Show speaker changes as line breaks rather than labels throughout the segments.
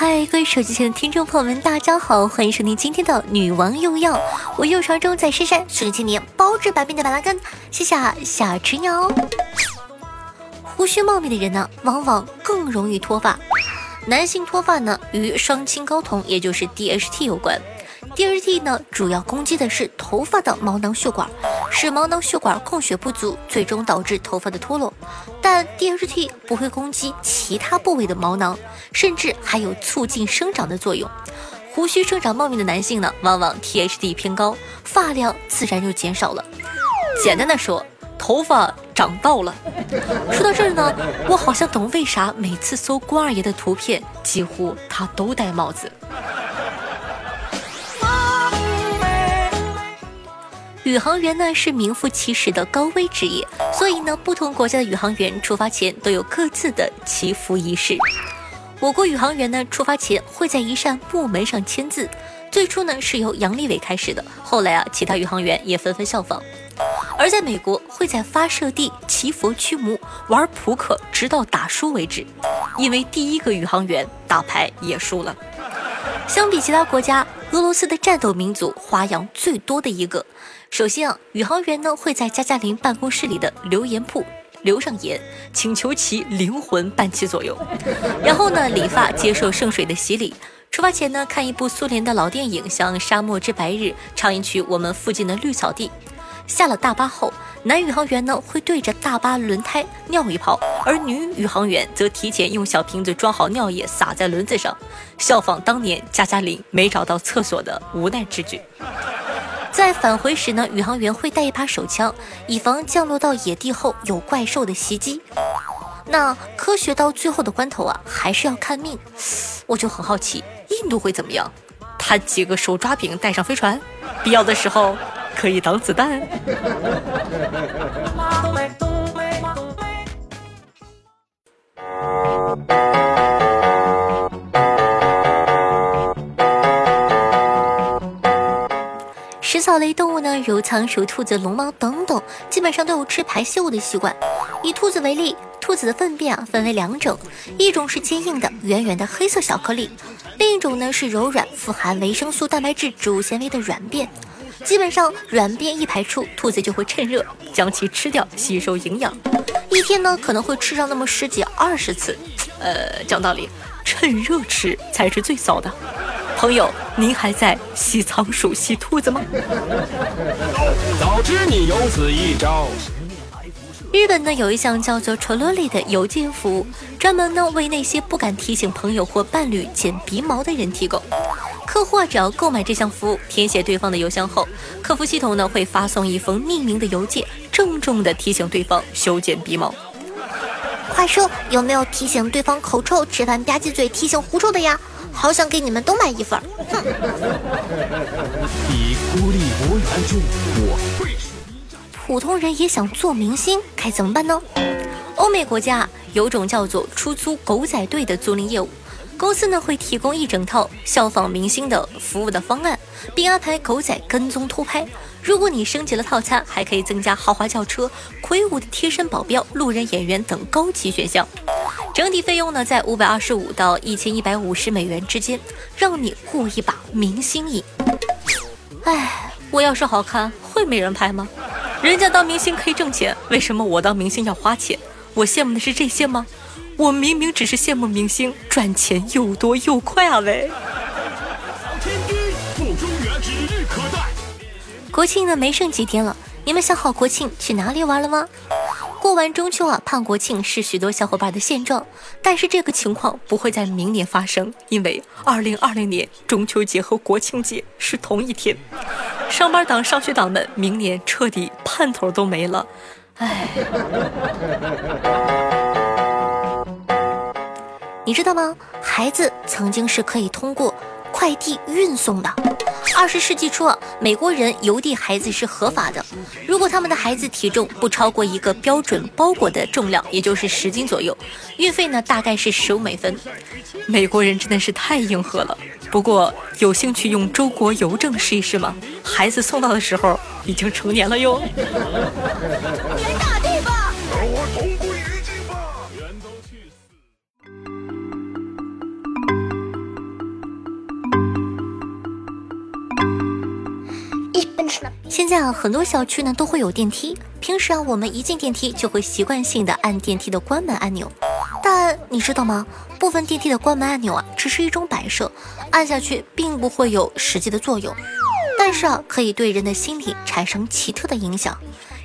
嗨，各位手机前的听众朋友们，大家好，欢迎收听今天的女王用药，我又传中在深山训练千年，包治百病的板蓝根，谢谢小池鸟。胡须茂密的人呢，往往更容易脱发。男性脱发呢，与双氢睾酮，也就是 DHT 有关。DHT 呢，主要攻击的是头发的毛囊血管，使毛囊血管供血不足，最终导致头发的脱落。但 DHT 不会攻击其他部位的毛囊，甚至还有促进生长的作用。胡须生长茂密的男性呢，往往 THD 偏高，发量自然就减少了。简单的说，头发长到了。说到这儿呢，我好像懂为啥每次搜关二爷的图片，几乎他都戴帽子。宇航员呢是名副其实的高危职业，所以呢，不同国家的宇航员出发前都有各自的祈福仪式。我国宇航员呢出发前会在一扇木门上签字，最初呢是由杨利伟开始的，后来啊其他宇航员也纷纷效仿。而在美国会在发射地祈福驱魔，玩扑克直到打输为止，因为第一个宇航员打牌也输了。相比其他国家，俄罗斯的战斗民族花样最多的一个。首先啊，宇航员呢会在加加林办公室里的留言簿 留上言，请求其灵魂伴其左右。然后呢，理发，接受圣水的洗礼。出发前呢，看一部苏联的老电影，像《沙漠之白日》，唱一曲《我们附近的绿草地》。下了大巴后，男宇航员呢会对着大巴轮胎尿一泡，而女宇航员则提前用小瓶子装好尿液洒在轮子上，效仿当年加加林没找到厕所的无奈之举。在返回时呢，宇航员会带一把手枪，以防降落到野地后有怪兽的袭击。那科学到最后的关头啊，还是要看命。我就很好奇，印度会怎么样？他几个手抓饼带上飞船，必要的时候可以挡子弹。食草类动物呢，如仓鼠、兔子、龙猫等等，基本上都有吃排泄物的习惯。以兔子为例，兔子的粪便啊分为两种，一种是坚硬的、圆圆的黑色小颗粒，另一种呢是柔软、富含维生素、蛋白质、植物纤维的软便。基本上软便一排出，兔子就会趁热将其吃掉，吸收营养。一天呢可能会吃上那么十几、二十次。呃，讲道理，趁热吃才是最骚的。朋友，您还在吸仓鼠、吸兔子吗？
早知你有此一招。
日本呢有一项叫做 Trololi 的邮件服务，专门呢为那些不敢提醒朋友或伴侣剪鼻毛的人提供。客户只要购买这项服务，填写对方的邮箱后，客服系统呢会发送一封匿名的邮件，郑重的提醒对方修剪鼻毛。快说，有没有提醒对方口臭、吃饭吧唧嘴、提醒狐臭的呀？好想给你们都买一份。哼。
以孤立无援处，我会是
普通人也想做明星，该怎么办呢？欧美国家有种叫做出租狗仔队的租赁业务，公司呢会提供一整套效仿明星的服务的方案，并安排狗仔跟踪偷拍。如果你升级了套餐，还可以增加豪华轿车、魁梧的贴身保镖、路人演员等高级选项。整体费用呢在五百二十五到一千一百五十美元之间，让你过一把明星瘾。唉，我要是好看，会没人拍吗？人家当明星可以挣钱，为什么我当明星要花钱？我羡慕的是这些吗？我明明只是羡慕明星赚钱又多又快啊喂！
天地，腹中原指日可待。
国庆呢没剩几天了，你们想好国庆去哪里玩了吗？过完中秋啊，盼国庆是许多小伙伴的现状，但是这个情况不会在明年发生，因为二零二零年中秋节和国庆节是同一天。上班党、上学党们，明年彻底盼头都没了，唉。你知道吗？孩子曾经是可以通过快递运送的。二十世纪初，美国人邮递孩子是合法的，如果他们的孩子体重不超过一个标准包裹的重量，也就是十斤左右，运费呢大概是十五美分。美国人真的是太硬核了。不过有兴趣用中国邮政试一试吗？孩子送到的时候已经成年了哟。现在啊，很多小区呢都会有电梯。平时啊，我们一进电梯就会习惯性的按电梯的关门按钮。但你知道吗？部分电梯的关门按钮啊，只是一种摆设，按下去并不会有实际的作用。但是啊，可以对人的心理产生奇特的影响。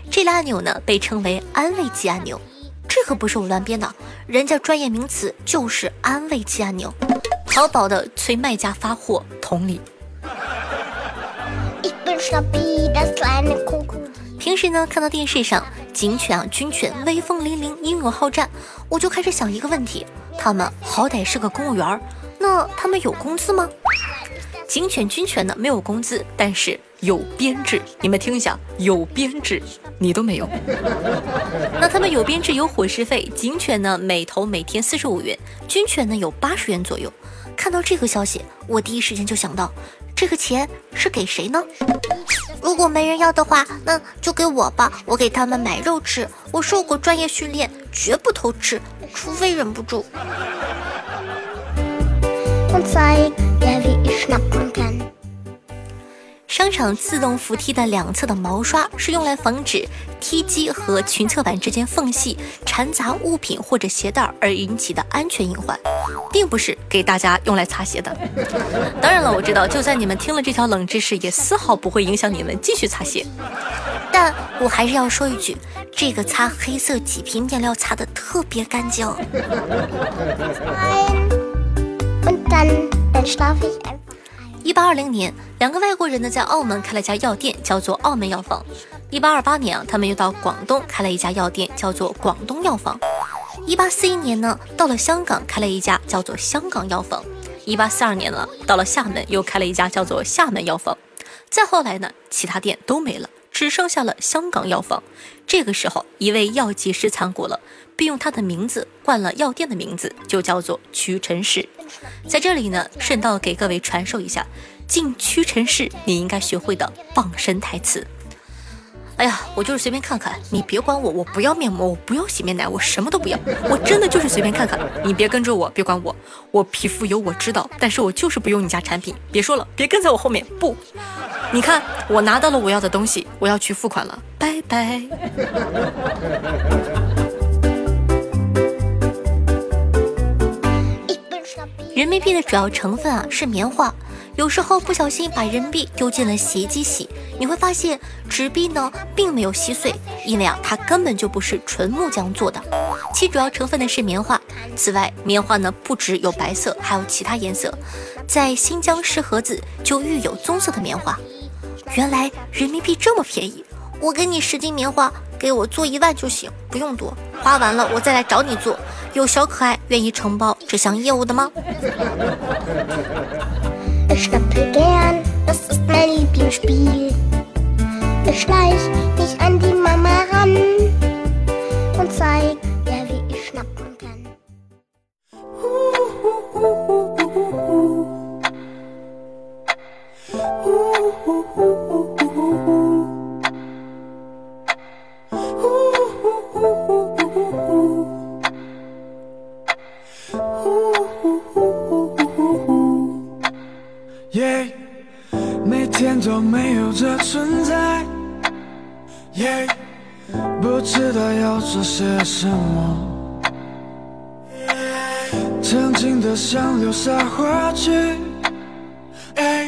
这类按钮呢，被称为安慰剂按钮。这可不是我乱编的，人家专业名词就是安慰剂按钮。淘宝的催卖家发货，同理。平时呢，看到电视上警犬啊、军犬威风凛凛、英勇好战，我就开始想一个问题：他们好歹是个公务员，那他们有工资吗？警犬、军犬呢没有工资，但是有编制。你们听一下，有编制，你都没有。那他们有编制，有伙食费。警犬呢每头每天四十五元，军犬呢有八十元左右。看到这个消息，我第一时间就想到，这个钱是给谁呢？
如果没人要的话，那就给我吧，我给他们买肉吃。我受过专业训练，绝不偷吃，除非忍不住。
商场自动扶梯的两侧的毛刷是用来防止梯机和裙侧板之间缝隙缠杂物品或者鞋带而引起的安全隐患，并不是给大家用来擦鞋的。当然了，我知道，就算你们听了这条冷知识，也丝毫不会影响你们继续擦鞋。但我还是要说一句，这个擦黑色麂皮面料擦的特别干净。一八二零年，两个外国人呢在澳门开了家药店，叫做澳门药房。一八二八年啊，他们又到广东开了一家药店，叫做广东药房。一八四一年呢，到了香港开了一家叫做香港药房。一八四二年呢，到了厦门又开了一家叫做厦门药房。再后来呢，其他店都没了，只剩下了香港药房。这个时候，一位药剂师参股了，并用他的名字冠了药店的名字，就叫做屈臣氏。在这里呢，顺道给各位传授一下进屈臣氏你应该学会的傍身台词。哎呀，我就是随便看看，你别管我，我不要面膜，我不要洗面奶，我什么都不要，我真的就是随便看看，你别跟着我，别管我，我皮肤油我知道，但是我就是不用你家产品，别说了，别跟在我后面，不，你看我拿到了我要的东西，我要去付款了，拜拜。人民币的主要成分啊是棉花，有时候不小心把人民币丢进了洗衣机洗，你会发现纸币呢并没有稀碎，因为啊它根本就不是纯木浆做的，其主要成分呢是棉花。此外，棉花呢不只有白色，还有其他颜色，在新疆石河子就育有棕色的棉花。原来人民币这么便宜，
我给你十斤棉花，给我做一万就行，不用多。花完了我再来找你做。有小可爱愿意承包这项业务的吗 ？Ich schnappe gern, das ist mein Lieblingsspiel. Ich schleich mich an die Mama ran
都没有这存在。不知道要做些什么。曾经的想流洒花去。哎，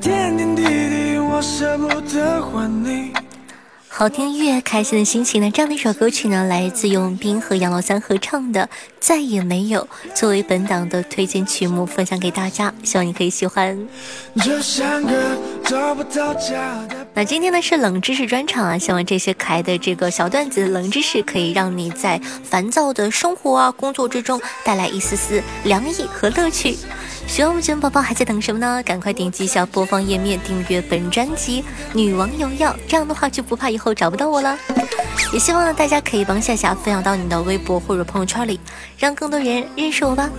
点点滴滴我舍不得还你。
好听音乐，开心的心情呢？这样的一首歌曲呢，来自永斌和杨老三合唱的《再也没有》，作为本档的推荐曲目分享给大家，希望你可以喜欢。
就像个找不到家的。
那今天呢是冷知识专场啊，希望这些可爱的这个小段子、冷知识可以让你在烦躁的生活啊、工作之中带来一丝丝凉意和乐趣。喜欢我们节目宝宝还在等什么呢？赶快点击一下播放页面订阅本专辑《女王有药》，这样的话就不怕以后找不到我了。也希望呢大家可以帮夏夏分享到你的微博或者朋友圈里，让更多人认识我吧。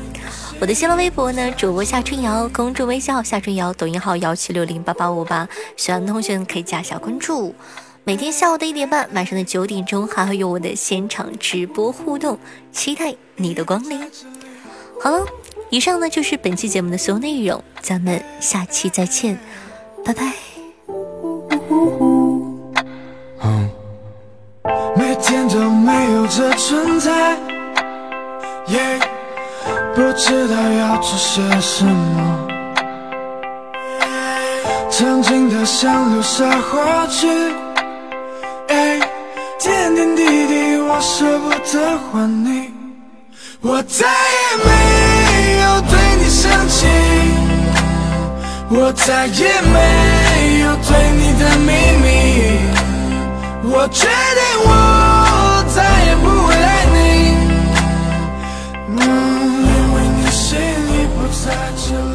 我的新浪微博呢，主播夏春瑶，公众微信夏春瑶，抖音号幺七六零八八五八，喜欢的同学可以加一下关注。每天下午的一点半，晚上的九点钟还会有我的现场直播互动，期待你的光临。好了。以上呢就是本期节目的所有内容，咱们下期再见，拜拜。
每天都没有这存在，不知道要做些什么，曾经的想留下过去，点点滴滴我舍不得还你，我再也没我再也没有对你的秘密，我确定我再也不会爱你。嗯，因为你心已不在这里。